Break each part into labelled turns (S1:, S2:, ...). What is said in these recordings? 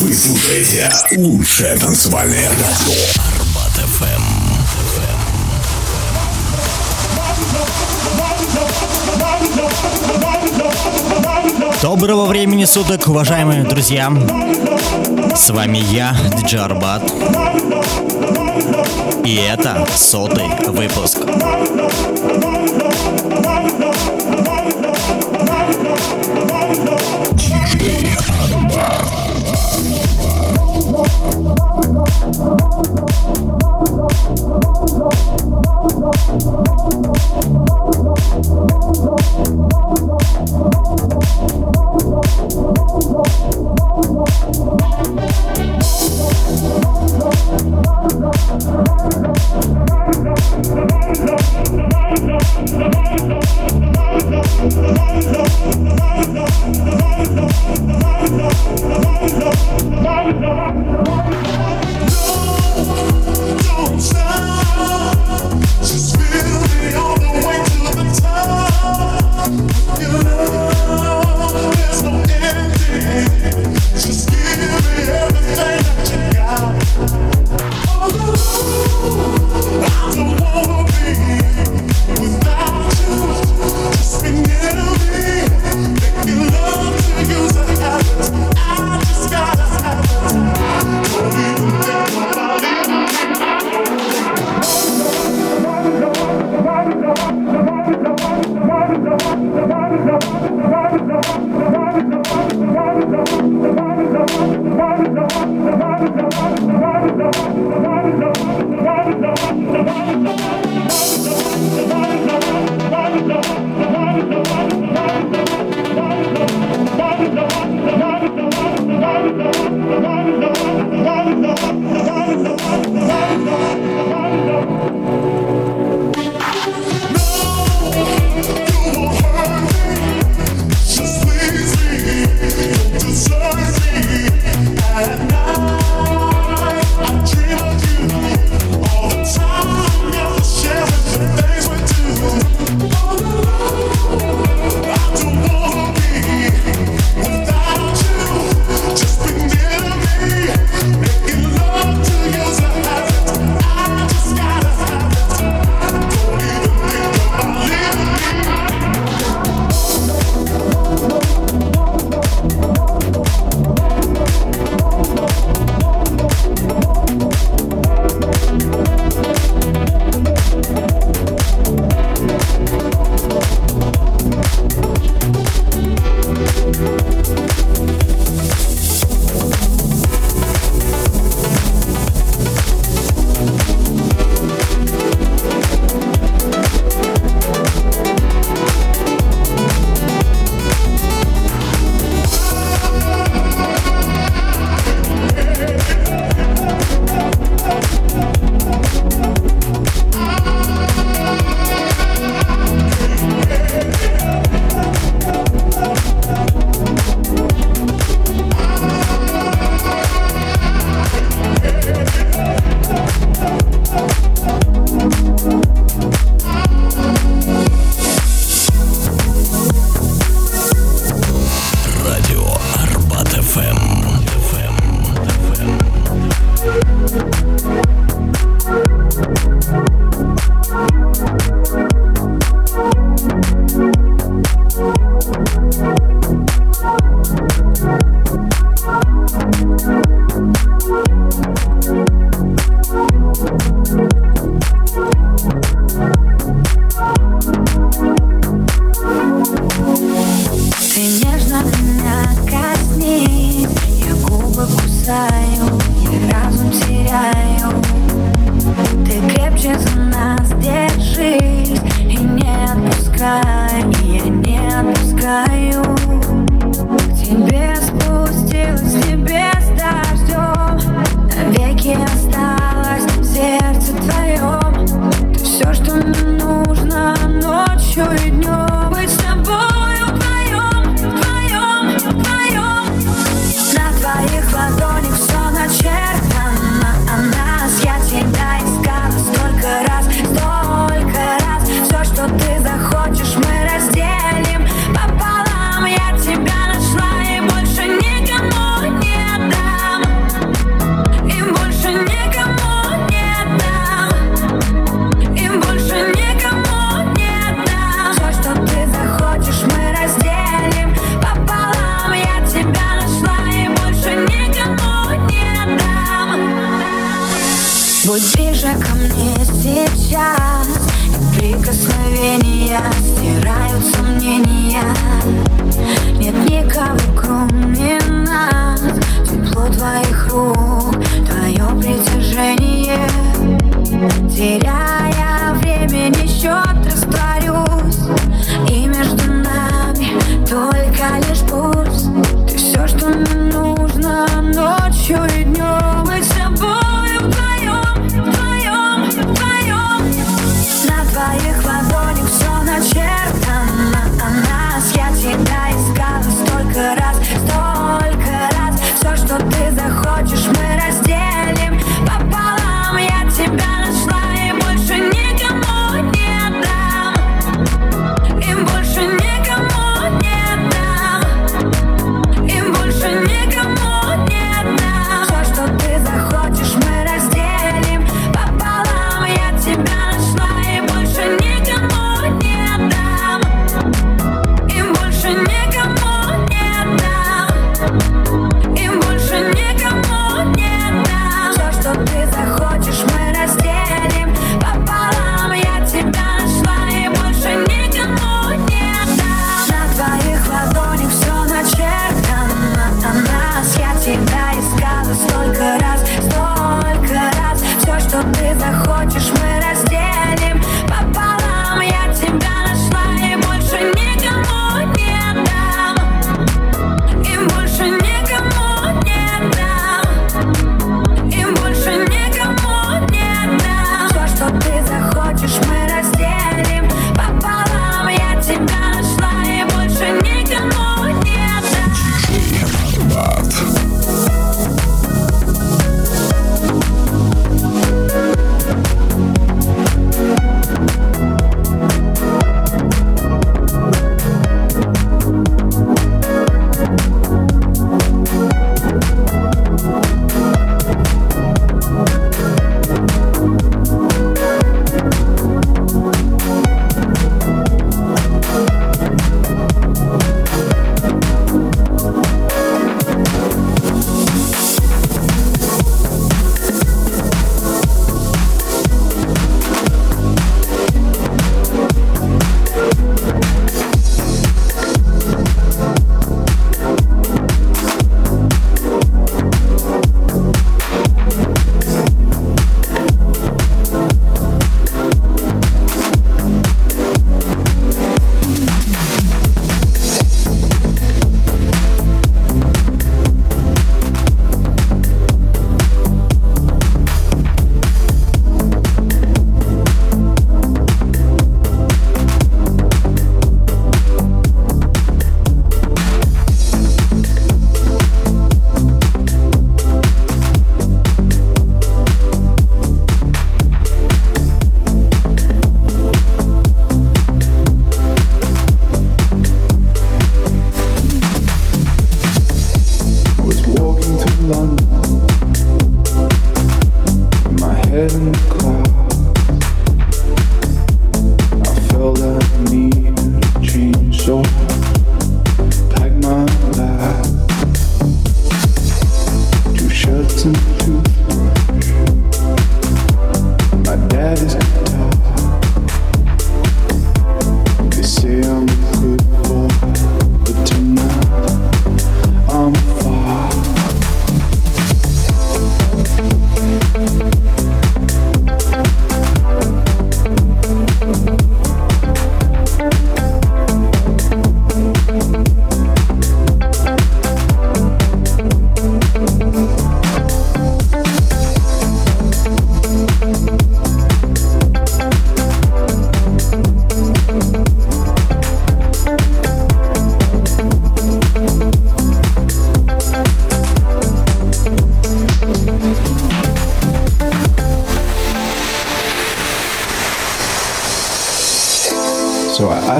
S1: Вы слушаете лучшее танцевальное радио
S2: Арбат ФМ. Доброго времени суток, уважаемые друзья! С вами я, Диджей Арбат. И это сотый выпуск.
S3: No,
S4: don't stop.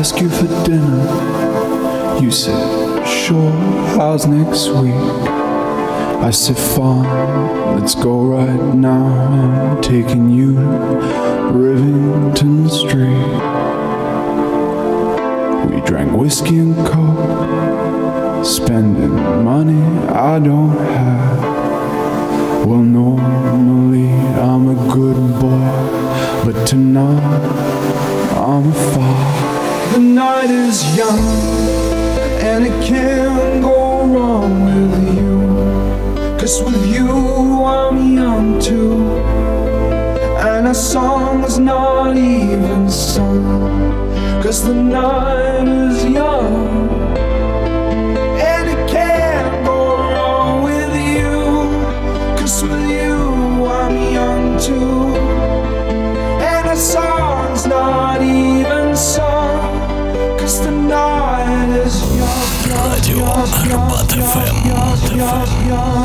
S5: ask you for dinner. You said, sure, how's next week? I said, fine, let's go right now. I'm taking you Rivington Street. We drank whiskey and coke, spending money I don't have. Well, normally I'm a good boy, but tonight
S6: is young and it can't go wrong with you. Cause with you I'm young too. And a song is not even sung. Cause the night is young. and it can't go wrong with you. Cause with you I'm young too of your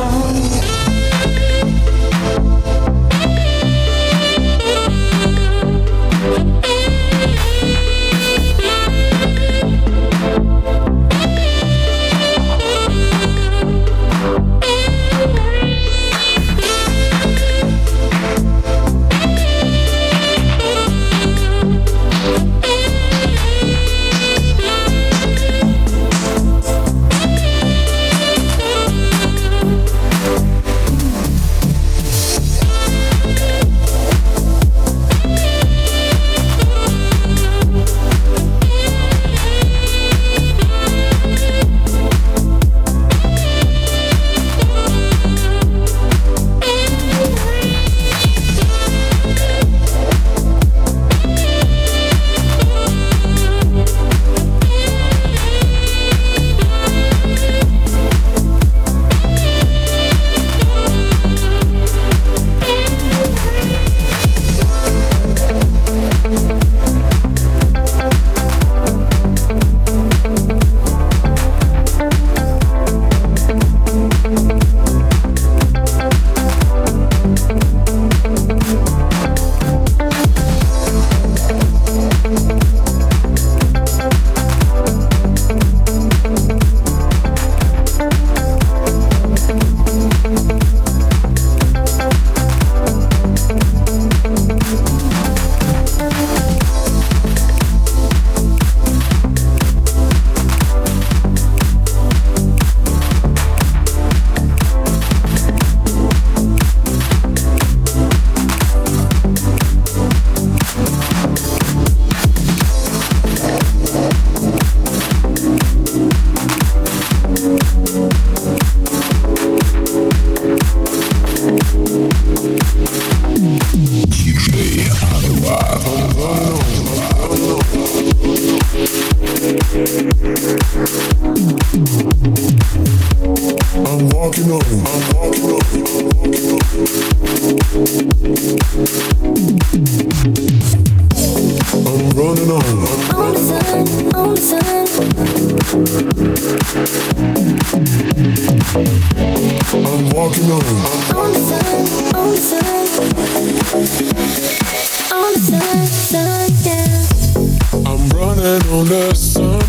S4: the sun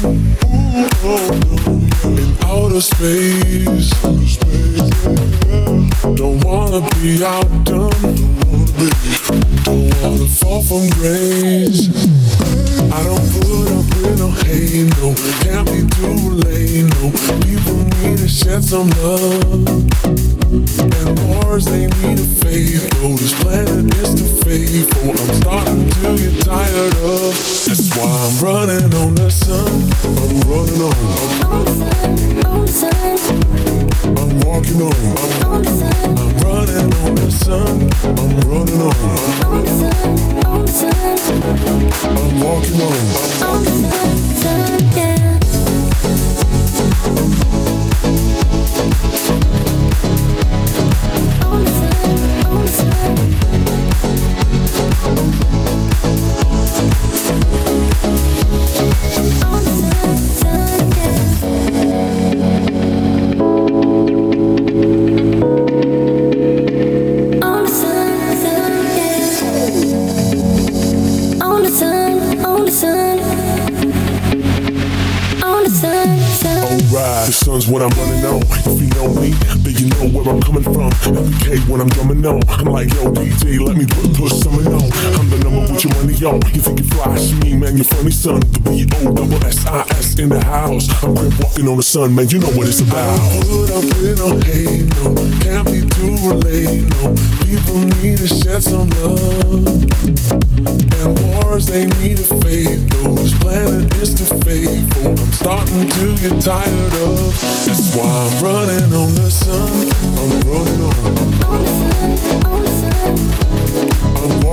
S4: in outer space. Don't wanna be outdone. Don't wanna fall from grace. I don't put on no hate, no Can't be too late, no. People need to shed some love. And wars, they need a fade, This planet is too faithful. I'm starting to get tired of That's why I'm running on the sun. I'm running on. I'm walking on. I'm running ride. The sun's what I'm running on. If you know me, then you know where I'm coming from. Every day when I'm drumming on, I'm like, yo, DJ, let me put, put something on. I'm the number with your money on. You think you fly, me, man, you funny son. The B-O-S-S-I-S in the house. I'm crib walking on the sun, man, you know what it's about. I put up with no hate, no. Can't be too relate, no. People need to shed some love. And wars, they need to fade, though This planet is too faithful. I'm starting to get tired heard of. That's why I'm running on the sun. I'm running on. I'm running on.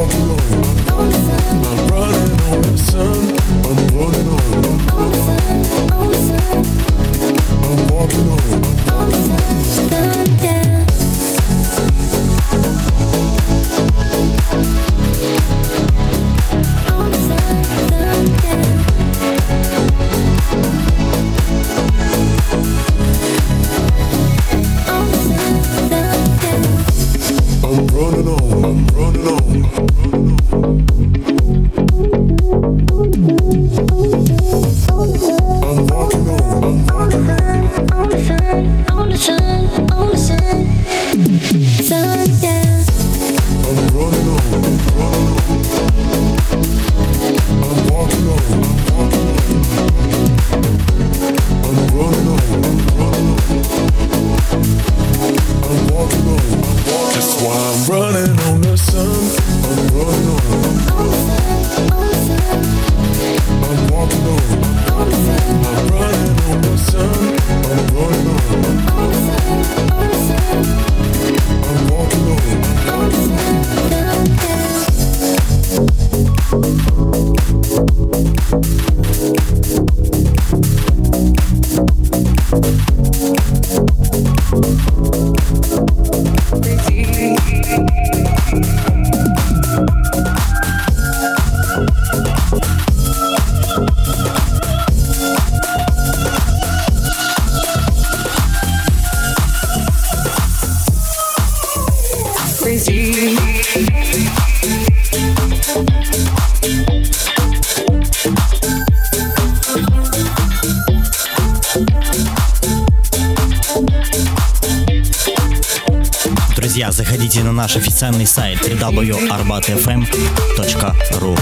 S2: Заходите на наш официальный сайт www.arbatfm.ru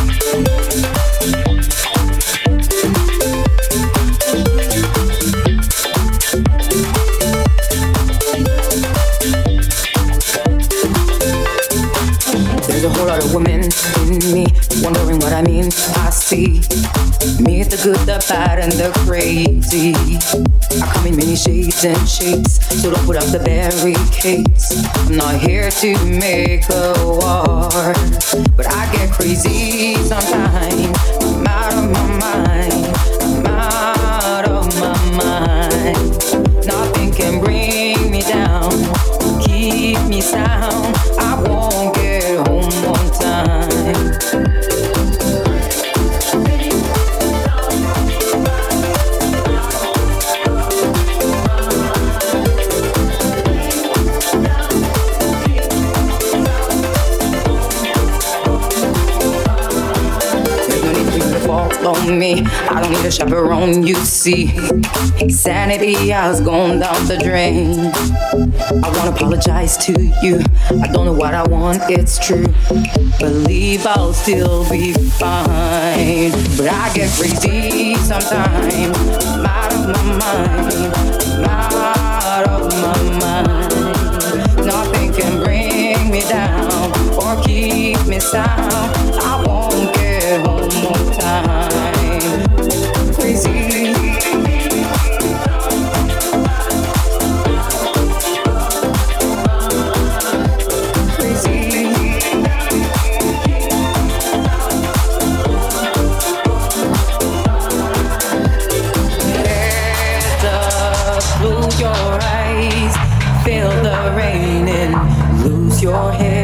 S7: There's a whole lot of women in me, wondering what I mean. I see good, the bad, and the crazy. I come in many shades and shapes, so don't put up the barricades. I'm not here to make a war, but I get crazy sometimes. I'm out of my mind. I'm Don't chaperone, you see. Sanity has gone down the drain. I wanna apologize to you. I don't know what I want, it's true. Believe I'll still be fine. But I get crazy sometimes. I'm out of my mind. I'm out of my mind. Nothing can bring me down or keep me sound. Your hair.